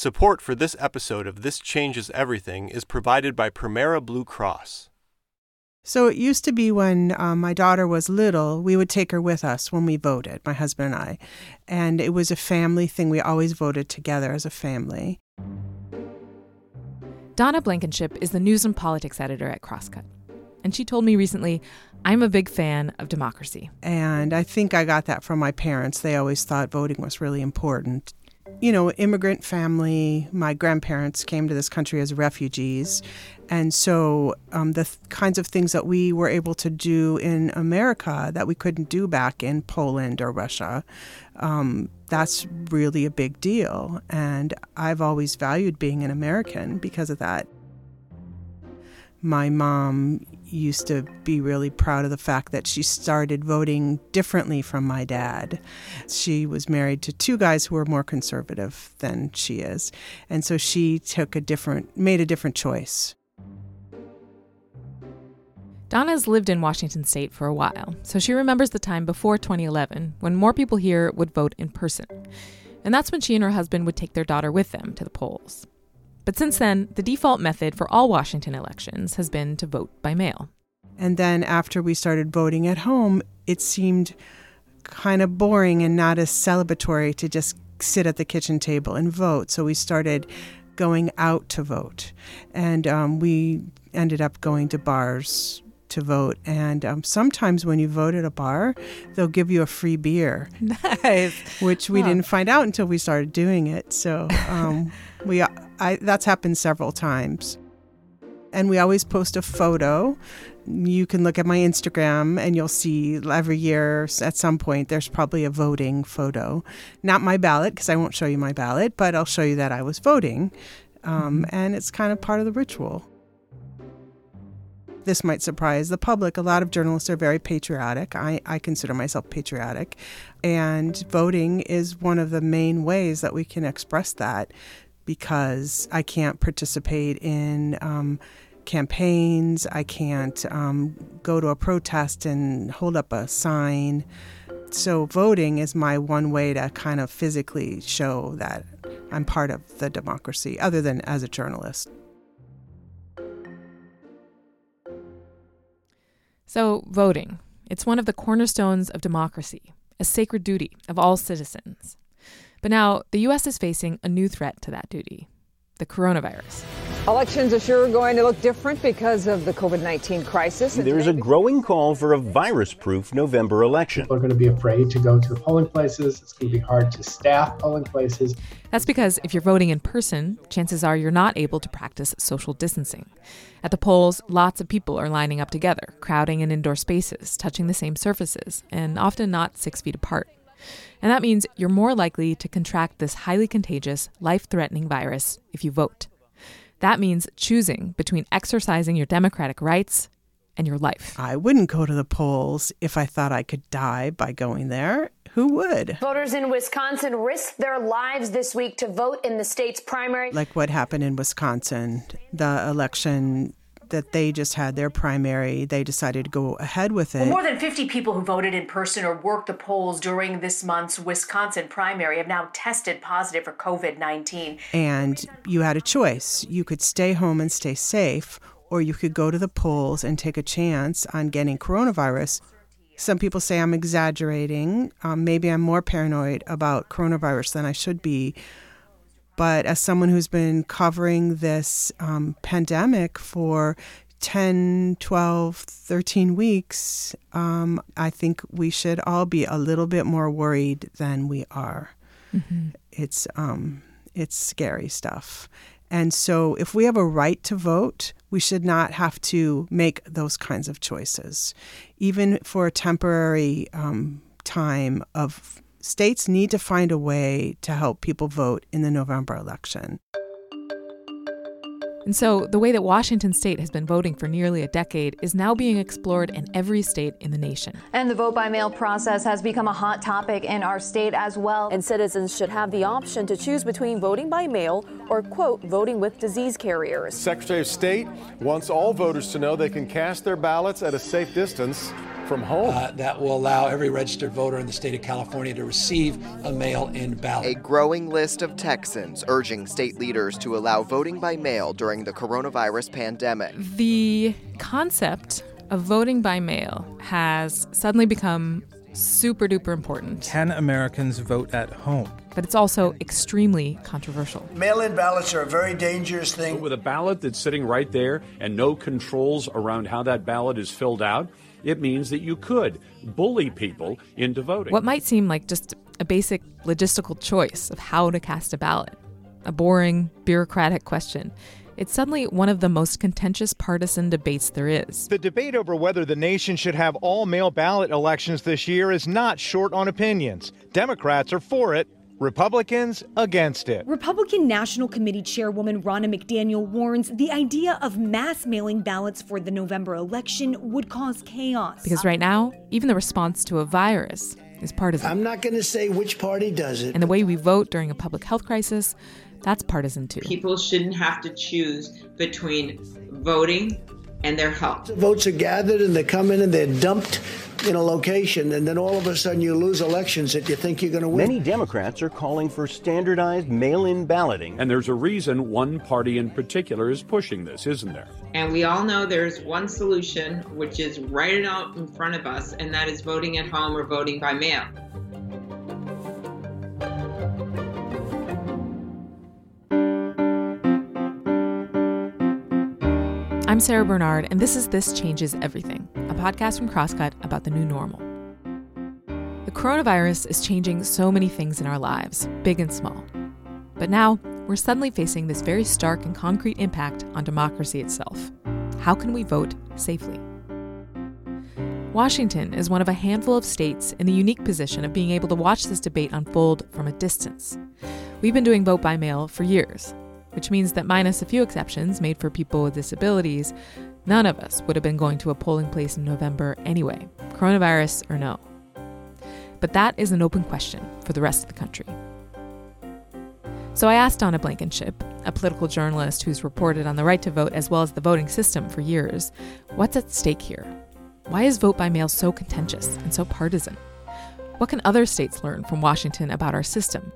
Support for this episode of This Changes Everything is provided by Premera Blue Cross. So it used to be when um, my daughter was little, we would take her with us when we voted, my husband and I. And it was a family thing. We always voted together as a family. Donna Blankinship is the news and politics editor at Crosscut. And she told me recently, I'm a big fan of democracy. And I think I got that from my parents. They always thought voting was really important you know, immigrant family. My grandparents came to this country as refugees. And so um, the th- kinds of things that we were able to do in America that we couldn't do back in Poland or Russia, um, that's really a big deal. And I've always valued being an American because of that. My mom used to be really proud of the fact that she started voting differently from my dad. She was married to two guys who were more conservative than she is. And so she took a different made a different choice. Donna's lived in Washington state for a while, so she remembers the time before 2011 when more people here would vote in person. And that's when she and her husband would take their daughter with them to the polls. But since then, the default method for all Washington elections has been to vote by mail. And then after we started voting at home, it seemed kind of boring and not as celebratory to just sit at the kitchen table and vote. So we started going out to vote. And um, we ended up going to bars to vote. And um, sometimes when you vote at a bar, they'll give you a free beer. Nice. Which we didn't find out until we started doing it. So um, we I, that's happened several times. And we always post a photo. You can look at my Instagram and you'll see every year at some point there's probably a voting photo. Not my ballot, because I won't show you my ballot, but I'll show you that I was voting. Um, mm-hmm. and it's kind of part of the ritual. This might surprise the public. A lot of journalists are very patriotic. I, I consider myself patriotic. And voting is one of the main ways that we can express that because I can't participate in um, campaigns. I can't um, go to a protest and hold up a sign. So, voting is my one way to kind of physically show that I'm part of the democracy, other than as a journalist. So, voting. It's one of the cornerstones of democracy, a sacred duty of all citizens. But now, the U.S. is facing a new threat to that duty the coronavirus. Elections are sure going to look different because of the COVID 19 crisis. There's a growing call for a virus proof November election. People are going to be afraid to go to the polling places. It's going to be hard to staff polling places. That's because if you're voting in person, chances are you're not able to practice social distancing. At the polls, lots of people are lining up together, crowding in indoor spaces, touching the same surfaces, and often not six feet apart. And that means you're more likely to contract this highly contagious, life threatening virus if you vote. That means choosing between exercising your democratic rights and your life. I wouldn't go to the polls if I thought I could die by going there. Who would? Voters in Wisconsin risked their lives this week to vote in the state's primary. Like what happened in Wisconsin, the election that they just had their primary. They decided to go ahead with it. Well, more than 50 people who voted in person or worked the polls during this month's Wisconsin primary have now tested positive for COVID 19. And you had a choice. You could stay home and stay safe, or you could go to the polls and take a chance on getting coronavirus. Some people say I'm exaggerating. Um, maybe I'm more paranoid about coronavirus than I should be. But as someone who's been covering this um, pandemic for 10, 12, 13 weeks, um, I think we should all be a little bit more worried than we are. Mm-hmm. It's, um, it's scary stuff. And so, if we have a right to vote, we should not have to make those kinds of choices, even for a temporary um, time of states need to find a way to help people vote in the November election. And so, the way that Washington state has been voting for nearly a decade is now being explored in every state in the nation. And the vote by mail process has become a hot topic in our state as well. And citizens should have the option to choose between voting by mail or, quote, voting with disease carriers. Secretary of State wants all voters to know they can cast their ballots at a safe distance from home. Uh, that will allow every registered voter in the state of California to receive a mail in ballot. A growing list of Texans urging state leaders to allow voting by mail during the coronavirus pandemic. The concept of voting by mail has suddenly become super duper important. Can Americans vote at home? But it's also extremely controversial. Mail in ballots are a very dangerous thing. With a ballot that's sitting right there and no controls around how that ballot is filled out, it means that you could bully people into voting. What might seem like just a basic logistical choice of how to cast a ballot, a boring, bureaucratic question it's suddenly one of the most contentious partisan debates there is. The debate over whether the nation should have all mail ballot elections this year is not short on opinions. Democrats are for it, Republicans against it. Republican National Committee Chairwoman Ronna McDaniel warns the idea of mass mailing ballots for the November election would cause chaos. Because right now, even the response to a virus is partisan. I'm not going to say which party does it. And the way we vote during a public health crisis that's partisan too. People shouldn't have to choose between voting and their health. The votes are gathered and they come in and they're dumped in a location, and then all of a sudden you lose elections that you think you're going to win. Many Democrats are calling for standardized mail in balloting. And there's a reason one party in particular is pushing this, isn't there? And we all know there's one solution, which is right out in front of us, and that is voting at home or voting by mail. I'm Sarah Bernard, and this is This Changes Everything, a podcast from Crosscut about the new normal. The coronavirus is changing so many things in our lives, big and small. But now, we're suddenly facing this very stark and concrete impact on democracy itself. How can we vote safely? Washington is one of a handful of states in the unique position of being able to watch this debate unfold from a distance. We've been doing vote by mail for years, which means that, minus a few exceptions made for people with disabilities, none of us would have been going to a polling place in November anyway, coronavirus or no. But that is an open question for the rest of the country. So I asked Donna Blankinship, a political journalist who's reported on the right to vote as well as the voting system for years, what's at stake here? Why is vote by mail so contentious and so partisan? What can other states learn from Washington about our system?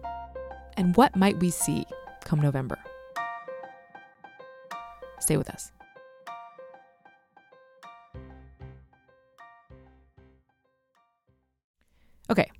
And what might we see come November? Stay with us. Okay,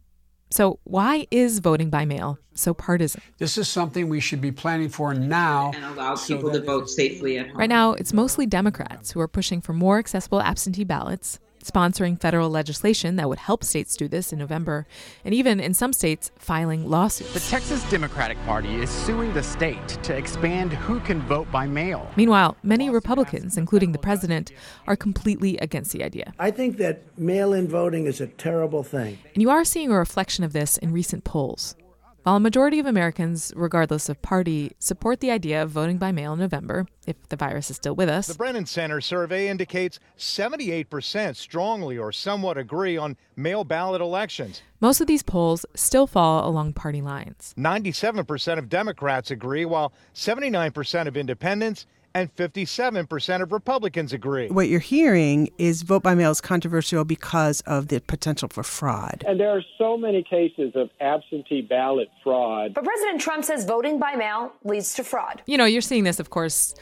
so why is voting by mail so partisan? This is something we should be planning for now. And allow people so to vote safely at home. Right now, it's mostly Democrats who are pushing for more accessible absentee ballots, sponsoring federal legislation that would help states do this in November, and even in some states, filing lawsuits. The Texas Democratic Party is suing the state to expand who can vote by mail. Meanwhile, many Republicans, including the president, are completely against the idea. I think that mail in voting is a terrible thing. And you are seeing a reflection of this in recent polls. While a majority of Americans, regardless of party, support the idea of voting by mail in November, if the virus is still with us. The Brennan Center survey indicates 78% strongly or somewhat agree on mail ballot elections. Most of these polls still fall along party lines. 97% of Democrats agree, while 79% of independents and 57% of Republicans agree. What you're hearing is vote by mail is controversial because of the potential for fraud. And there are so many cases of absentee ballot fraud. But President Trump says voting by mail leads to fraud. You know, you're seeing this, of course,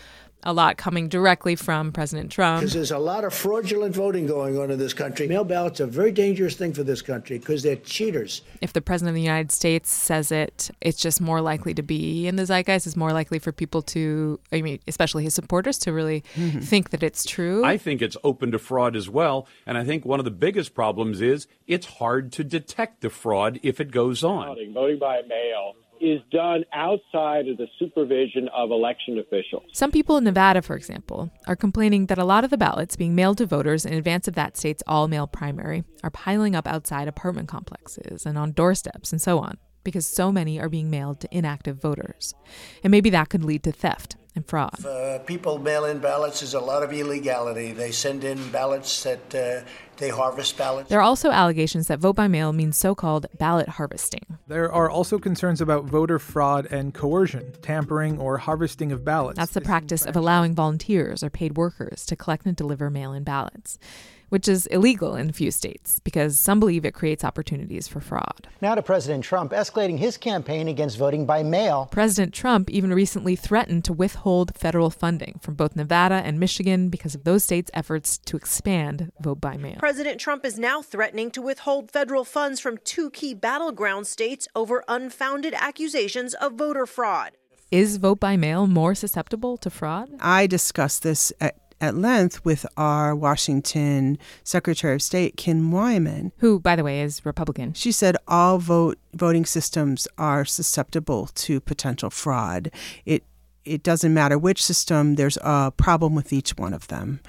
a lot coming directly from President Trump. Because there's a lot of fraudulent voting going on in this country. Mail ballots are a very dangerous thing for this country because they're cheaters. If the President of the United States says it, it's just more likely to be in the zeitgeist. It's more likely for people to, I mean, especially his supporters, to really mm-hmm. think that it's true. I think it's open to fraud as well. And I think one of the biggest problems is it's hard to detect the fraud if it goes on. Voting, voting by mail is done outside of the supervision of election officials. Some people in Nevada, for example, are complaining that a lot of the ballots being mailed to voters in advance of that state's all mail primary are piling up outside apartment complexes and on doorsteps and so on, because so many are being mailed to inactive voters. And maybe that could lead to theft and fraud. Uh, people mail in ballots, there's a lot of illegality. They send in ballots that uh, they harvest ballots. There are also allegations that vote by mail means so called ballot harvesting. There are also concerns about voter fraud and coercion, tampering, or harvesting of ballots. That's the practice of allowing volunteers or paid workers to collect and deliver mail in ballots which is illegal in a few states because some believe it creates opportunities for fraud. Now to President Trump escalating his campaign against voting by mail. President Trump even recently threatened to withhold federal funding from both Nevada and Michigan because of those states' efforts to expand vote by mail. President Trump is now threatening to withhold federal funds from two key battleground states over unfounded accusations of voter fraud. Is vote by mail more susceptible to fraud? I discussed this at, at length with our Washington Secretary of State, Kim Wyman, who, by the way, is Republican. She said all vote voting systems are susceptible to potential fraud. It it doesn't matter which system. There's a problem with each one of them.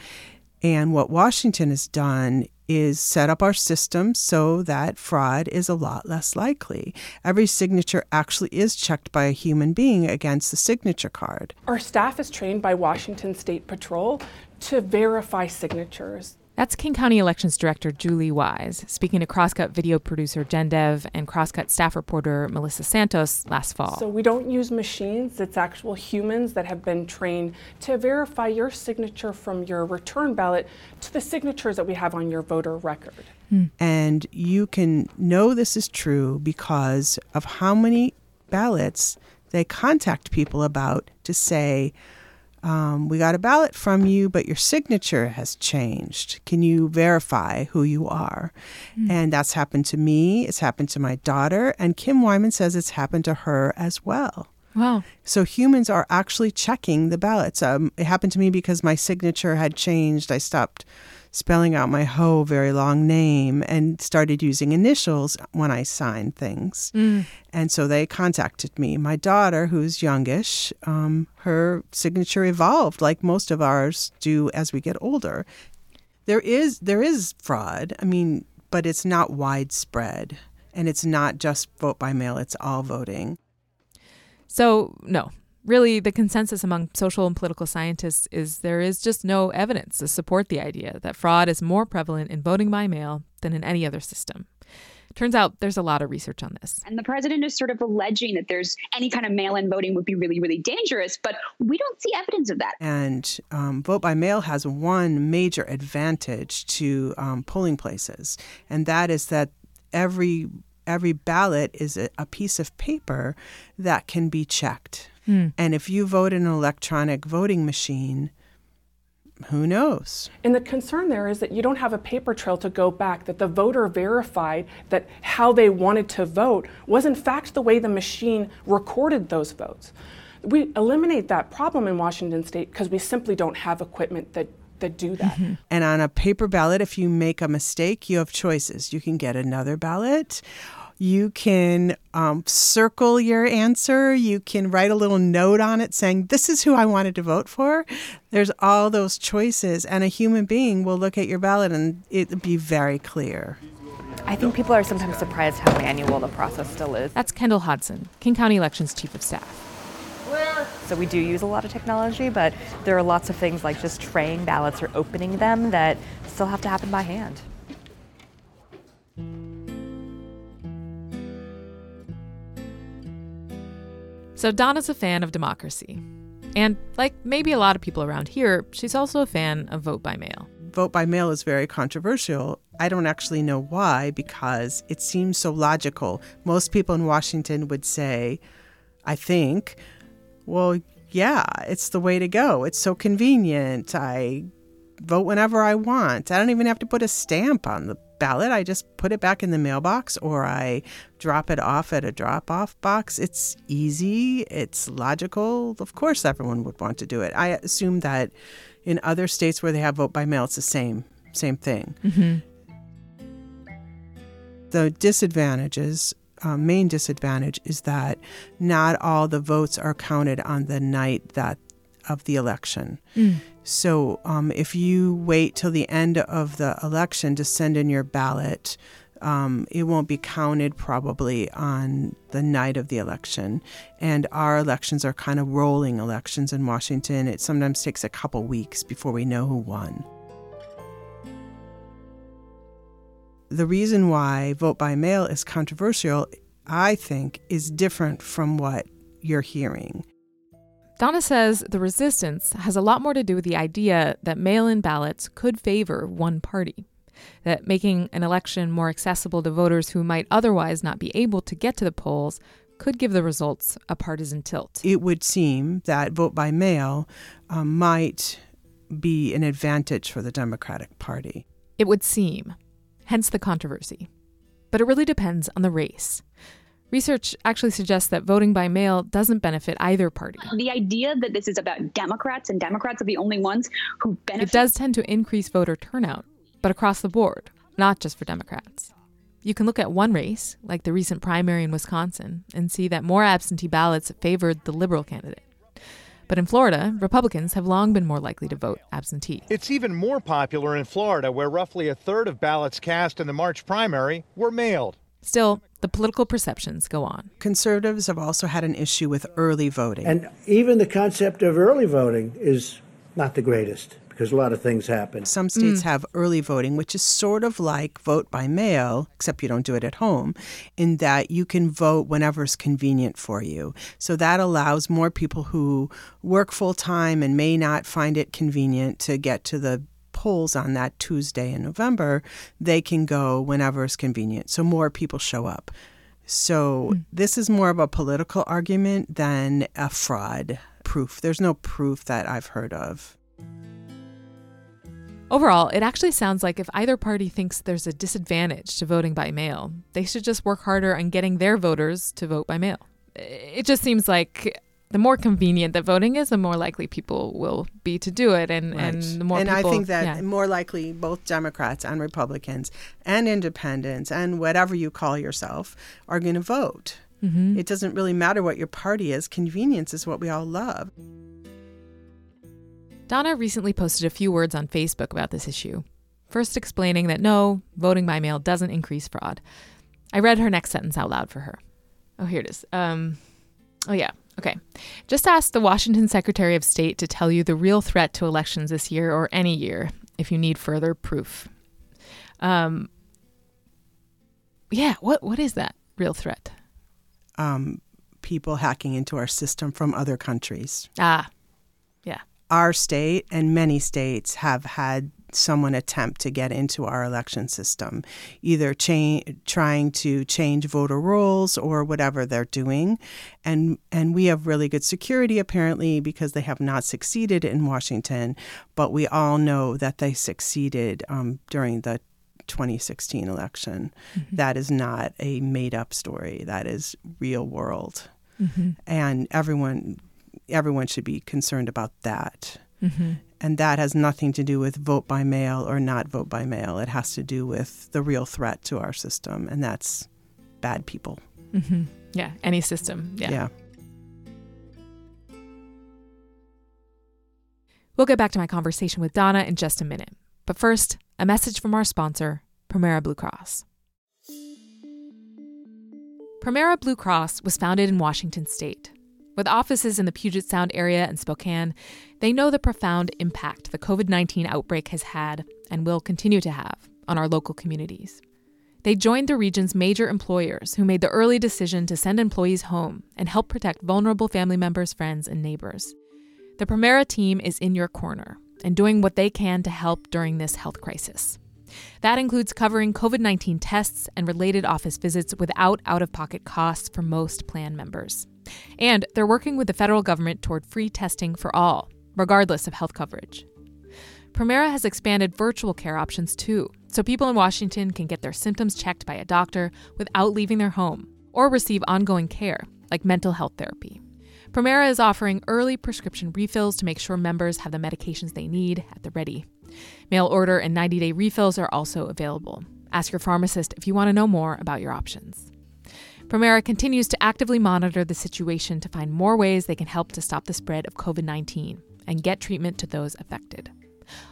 And what Washington has done is set up our system so that fraud is a lot less likely. Every signature actually is checked by a human being against the signature card. Our staff is trained by Washington State Patrol to verify signatures. That's King County Elections Director Julie Wise speaking to Crosscut video producer Jen Dev and Crosscut staff reporter Melissa Santos last fall. So we don't use machines, it's actual humans that have been trained to verify your signature from your return ballot to the signatures that we have on your voter record. Hmm. And you can know this is true because of how many ballots they contact people about to say, um, we got a ballot from you, but your signature has changed. Can you verify who you are? Mm. And that's happened to me. It's happened to my daughter. And Kim Wyman says it's happened to her as well. Wow. So humans are actually checking the ballots. Um, it happened to me because my signature had changed. I stopped spelling out my ho very long name and started using initials when I signed things. Mm. And so they contacted me. My daughter, who's youngish, um, her signature evolved like most of ours do as we get older. There is there is fraud. I mean, but it's not widespread. And it's not just vote by mail, it's all voting. So, no, really the consensus among social and political scientists is there is just no evidence to support the idea that fraud is more prevalent in voting by mail than in any other system. Turns out there's a lot of research on this. And the president is sort of alleging that there's any kind of mail in voting would be really, really dangerous, but we don't see evidence of that. And um, vote by mail has one major advantage to um, polling places, and that is that every every ballot is a, a piece of paper that can be checked. Hmm. And if you vote in an electronic voting machine, who knows? And the concern there is that you don't have a paper trail to go back, that the voter verified that how they wanted to vote was in fact the way the machine recorded those votes. We eliminate that problem in Washington state because we simply don't have equipment that that do that. Mm-hmm. And on a paper ballot, if you make a mistake, you have choices. You can get another ballot. You can um, circle your answer. You can write a little note on it saying, This is who I wanted to vote for. There's all those choices. And a human being will look at your ballot and it'll be very clear. I think people are sometimes surprised how manual the process still is. That's Kendall Hodson, King County Elections Chief of Staff. So we do use a lot of technology, but there are lots of things like just traying ballots or opening them that still have to happen by hand. So Donna's a fan of democracy. And like maybe a lot of people around here, she's also a fan of vote by mail. Vote by mail is very controversial. I don't actually know why because it seems so logical. Most people in Washington would say, I think, well, yeah, it's the way to go. It's so convenient. I vote whenever I want. I don't even have to put a stamp on the I just put it back in the mailbox or I drop it off at a drop off box. It's easy, it's logical. Of course, everyone would want to do it. I assume that in other states where they have vote by mail, it's the same same thing. Mm-hmm. The disadvantages uh, main disadvantage is that not all the votes are counted on the night that of the election. Mm. So um, if you wait till the end of the election to send in your ballot, um, it won't be counted probably on the night of the election. And our elections are kind of rolling elections in Washington. It sometimes takes a couple weeks before we know who won. The reason why vote by mail is controversial, I think, is different from what you're hearing. Donna says the resistance has a lot more to do with the idea that mail in ballots could favor one party. that making an election more accessible to voters who might otherwise not be able to get to the polls could give the results a partisan tilt. It would seem that vote by mail um, might be an advantage for the Democratic Party. It would seem, hence the controversy. But it really depends on the race. Research actually suggests that voting by mail doesn't benefit either party. The idea that this is about Democrats and Democrats are the only ones who benefit. It does tend to increase voter turnout, but across the board, not just for Democrats. You can look at one race, like the recent primary in Wisconsin, and see that more absentee ballots favored the liberal candidate. But in Florida, Republicans have long been more likely to vote absentee. It's even more popular in Florida, where roughly a third of ballots cast in the March primary were mailed. Still, the political perceptions go on. Conservatives have also had an issue with early voting. And even the concept of early voting is not the greatest because a lot of things happen. Some states mm. have early voting, which is sort of like vote by mail, except you don't do it at home, in that you can vote whenever it's convenient for you. So that allows more people who work full time and may not find it convenient to get to the polls on that Tuesday in November, they can go whenever it's convenient. So more people show up. So mm. this is more of a political argument than a fraud proof. There's no proof that I've heard of. Overall, it actually sounds like if either party thinks there's a disadvantage to voting by mail, they should just work harder on getting their voters to vote by mail. It just seems like the more convenient that voting is, the more likely people will be to do it, and right. and the more. And people, I think that yeah. more likely both Democrats and Republicans and Independents and whatever you call yourself are going to vote. Mm-hmm. It doesn't really matter what your party is. Convenience is what we all love. Donna recently posted a few words on Facebook about this issue. First, explaining that no, voting by mail doesn't increase fraud. I read her next sentence out loud for her. Oh, here it is. Um, oh, yeah. Okay. Just ask the Washington Secretary of State to tell you the real threat to elections this year or any year if you need further proof. Um, yeah, what what is that real threat? Um, people hacking into our system from other countries. Ah, yeah. Our state and many states have had someone attempt to get into our election system, either cha- trying to change voter rolls or whatever they're doing. And, and we have really good security, apparently, because they have not succeeded in Washington, but we all know that they succeeded um, during the 2016 election. Mm-hmm. That is not a made up story, that is real world. Mm-hmm. And everyone everyone should be concerned about that. Mm-hmm. And that has nothing to do with vote by mail or not vote by mail. It has to do with the real threat to our system, and that's bad people. Mm-hmm. Yeah, any system. Yeah. Yeah. We'll get back to my conversation with Donna in just a minute. But first, a message from our sponsor, Premera Blue Cross. Premera Blue Cross was founded in Washington state with offices in the Puget Sound area and Spokane, they know the profound impact the COVID 19 outbreak has had and will continue to have on our local communities. They joined the region's major employers who made the early decision to send employees home and help protect vulnerable family members, friends, and neighbors. The Premera team is in your corner and doing what they can to help during this health crisis. That includes covering COVID 19 tests and related office visits without out of pocket costs for most plan members. And they're working with the federal government toward free testing for all, regardless of health coverage. Premera has expanded virtual care options too, so people in Washington can get their symptoms checked by a doctor without leaving their home or receive ongoing care, like mental health therapy. Premera is offering early prescription refills to make sure members have the medications they need at the ready. Mail order and 90 day refills are also available. Ask your pharmacist if you want to know more about your options. Premera continues to actively monitor the situation to find more ways they can help to stop the spread of COVID 19 and get treatment to those affected.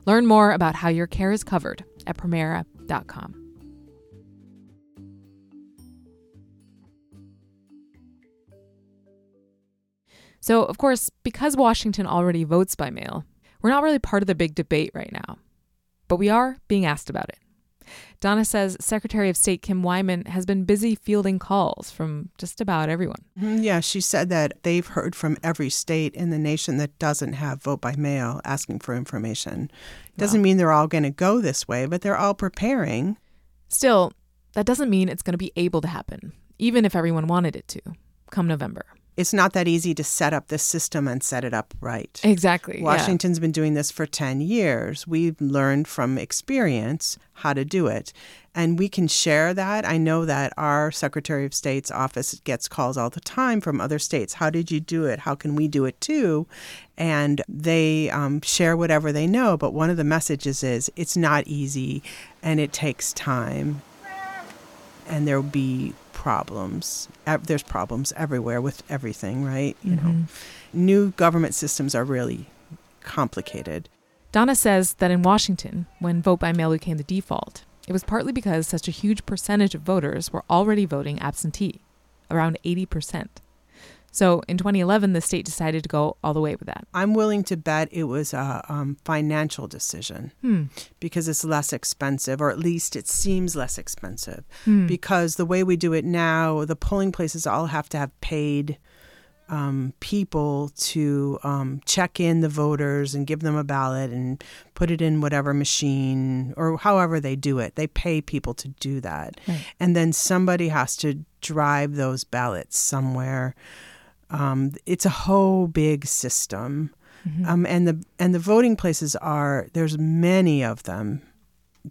Learn more about how your care is covered at Premera.com. So, of course, because Washington already votes by mail, we're not really part of the big debate right now. But we are being asked about it. Donna says Secretary of State Kim Wyman has been busy fielding calls from just about everyone. Mhm, Yeah, she said that they've heard from every state in the nation that doesn't have vote by mail asking for information. Doesn't mean they're all going to go this way, but they're all preparing. Still, that doesn't mean it's going to be able to happen, even if everyone wanted it to, come November. It's not that easy to set up this system and set it up right. Exactly. yeah. Washington's been doing this for 10 years. We've learned from experience how to do it. And we can share that. I know that our Secretary of State's office gets calls all the time from other states. How did you do it? How can we do it too? And they um, share whatever they know. But one of the messages is it's not easy and it takes time. And there will be problems. There's problems everywhere with everything, right? You know, Mhm. new government systems are really complicated. Donna says that in Washington, when vote by mail became the default, it was partly because such a huge percentage of voters were already voting absentee, around 80%. So in 2011, the state decided to go all the way with that. I'm willing to bet it was a um, financial decision Hmm. because it's less expensive, or at least it seems less expensive. Hmm. Because the way we do it now, the polling places all have to have paid um, people to um, check in the voters and give them a ballot and put it in whatever machine or however they do it. They pay people to do that. Right. And then somebody has to drive those ballots somewhere. Um, it's a whole big system. Um, and the and the voting places are there's many of them.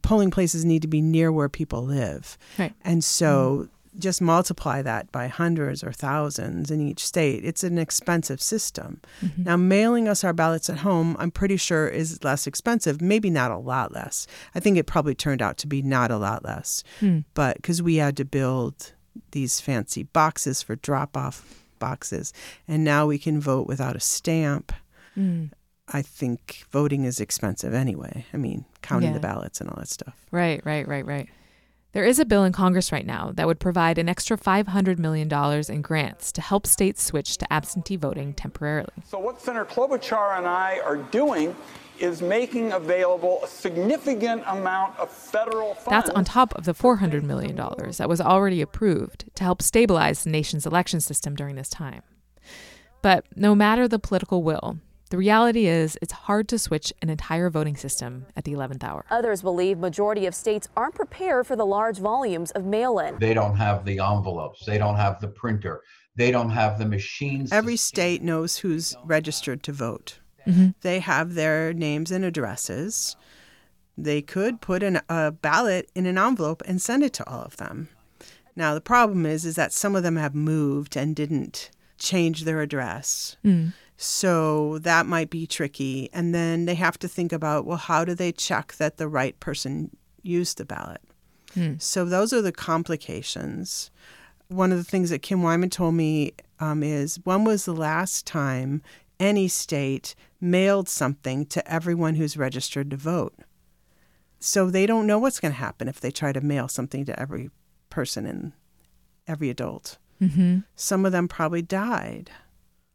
Polling places need to be near where people live, Right. and so just multiply that by hundreds or thousands in each state. It's an expensive system. Now, mailing us our ballots at home, I'm pretty sure is less expensive. Maybe not a lot less. I think it probably turned out to be not a lot less, Hmm. but because we had to build these fancy boxes for drop off boxes, and now we can vote without a stamp. Hmm. I think voting is expensive anyway. I mean, counting Yeah. the ballots and all that stuff. Right, right, right, right. There is a bill in Congress right now that would provide an extra $500 million in grants to help states switch to absentee voting temporarily. So, what Senator Klobuchar and I are doing is making available a significant amount of federal funds. That's on top of the $400 million that was already approved to help stabilize the nation's election system during this time. But no matter the political will, the reality is it's hard to switch an entire voting system at the 11th hour. Others believe majority of states aren't prepared for the large volumes of mail-in. They don't have the envelopes. They don't have the printer. They don't have the machines. Every state knows who's registered to vote. Mhm. They have their names and addresses. They could put an, a ballot in an envelope and send it to all of them. Now the problem is, is that some of them have moved and didn't change their address. Mm. So that might be tricky. And then they have to think about, well, how do they check that the right person used the ballot? Hmm. So those are the complications. One of the things that Kim Wyman told me um, is when was the last time any state mailed something to everyone who's registered to vote? So they don't know what's going to happen if they try to mail something to every person and every adult. Mhm. Some of them probably died.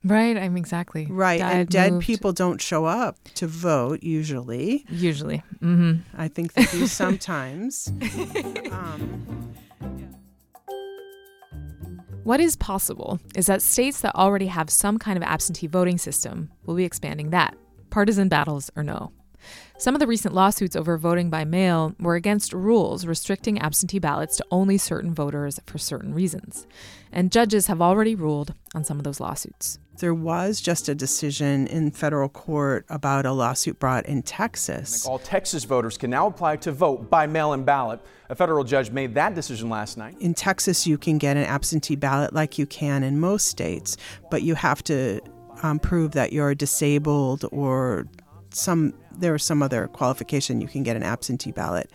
Right, I'm exactly. Right, and dead moved. people don't show up to vote usually. Usually. hmm I think they do sometimes. um, What is possible is that states that already have some kind of absentee voting system will be expanding that, partisan battles or no. Some of the recent lawsuits over voting by mail were against rules restricting absentee ballots to only certain voters for certain reasons. And judges have already ruled on some of those lawsuits. There was just a decision in federal court about a lawsuit brought in Texas. All Texas voters can now apply to vote by mail in ballot. A federal judge made that decision last night. In Texas, you can get an absentee ballot like you can in most states, but you have to um, prove that you're disabled or some there is some other qualification you can get an absentee ballot.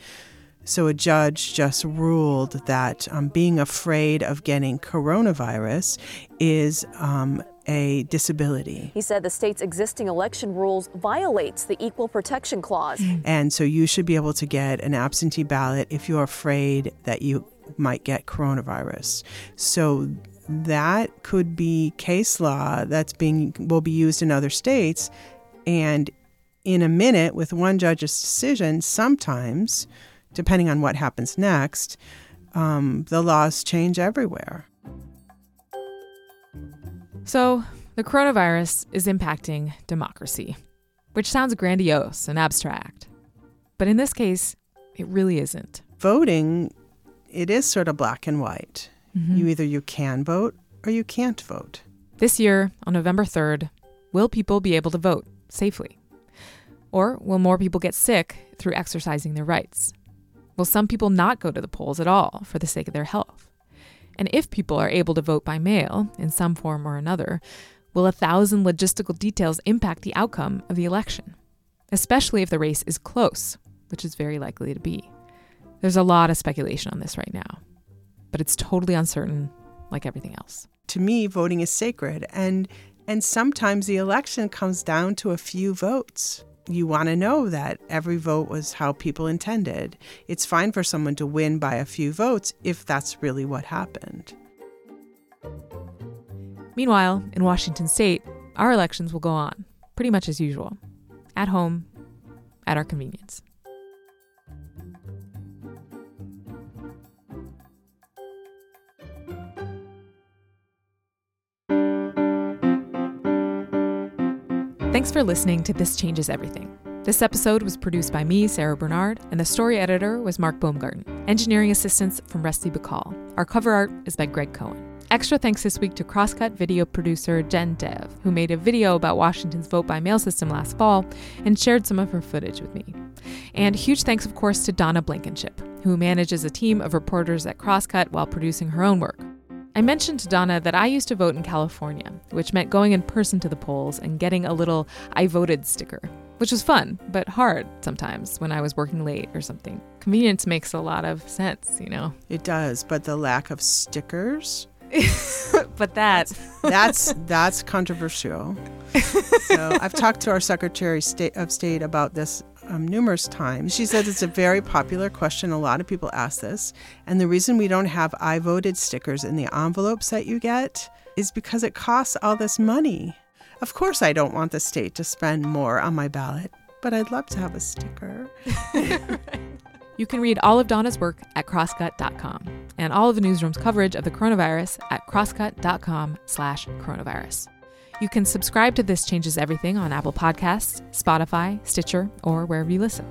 So a judge just ruled that um, being afraid of getting coronavirus is um, a disability. He said the state's existing election rules violates the Equal Protection Clause. And so you should be able to get an absentee ballot if you're afraid that you might get coronavirus. So that could be case law that's being will be used in other states and in a minute with one judge's decision sometimes depending on what happens next, um, the laws change everywhere. So, the coronavirus is impacting democracy, which sounds grandiose and abstract. But in this case, it really isn't. Voting, it is sort of black and white. Mhm. You either you can vote or you can't vote. This year, on November 3rd, will people be able to vote safely? Or will more people get sick through exercising their rights? Will some people not go to the polls at all for the sake of their health? And if people are able to vote by mail in some form or another, will a thousand logistical details impact the outcome of the election? Especially if the race is close, which is very likely to be. There's a lot of speculation on this right now, but it's totally uncertain, like everything else. To me, voting is sacred, and and sometimes the election comes down to a few votes. You want to know that every vote was how people intended. It's fine for someone to win by a few votes if that's really what happened. Meanwhile, in Washington state, our elections will go on, pretty much as usual, at home, at our convenience. Thanks for listening to This Changes Everything. This episode was produced by me, Sarah Bernard, and the story editor was Mark Baumgarten. Engineering assistance from Rusty Bacall. Our cover art is by Greg Cohen. Extra thanks this week to Crosscut video producer Jen Dev, who made a video about Washington's vote by mail system last fall and shared some of her footage with me. And huge thanks, of course, to Donna Blankinship, who manages a team of reporters at Crosscut while producing her own work. I mentioned to Donna that I used to vote in California, which meant going in person to the polls and getting a little I voted sticker, which was fun, but hard sometimes when I was working late or something. Convenience makes a lot of sense, you know. It does, but the lack of stickers, but that that's that's controversial. so I've talked to our Secretary State of State about this um, numerous times. She says it's a very popular question. A lot of people ask this, and the reason we don't have "I voted" stickers in the envelopes that you get is because it costs all this money. Of course, I don't want the state to spend more on my ballot, but I'd love to have a sticker. You can read all of Donna's work at crosscut.com and all of the newsroom's coverage of the coronavirus at crosscut.com slash coronavirus. You can subscribe to This Changes Everything on Apple Podcasts, Spotify, Stitcher, or wherever you listen.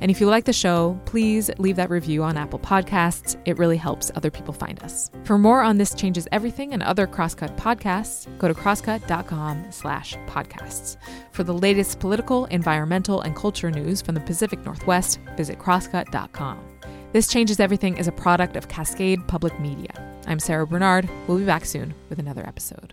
And if you like the show, please leave that review on Apple Podcasts. It really helps other people find us. For more on This Changes Everything and other Crosscut podcasts, go to crosscut.com slash podcasts. For the latest political, environmental, and culture news from the Pacific Northwest, visit crosscut.com. This Changes Everything is a product of Cascade Public Media. I'm Sarah Bernard. We'll be back soon with another episode.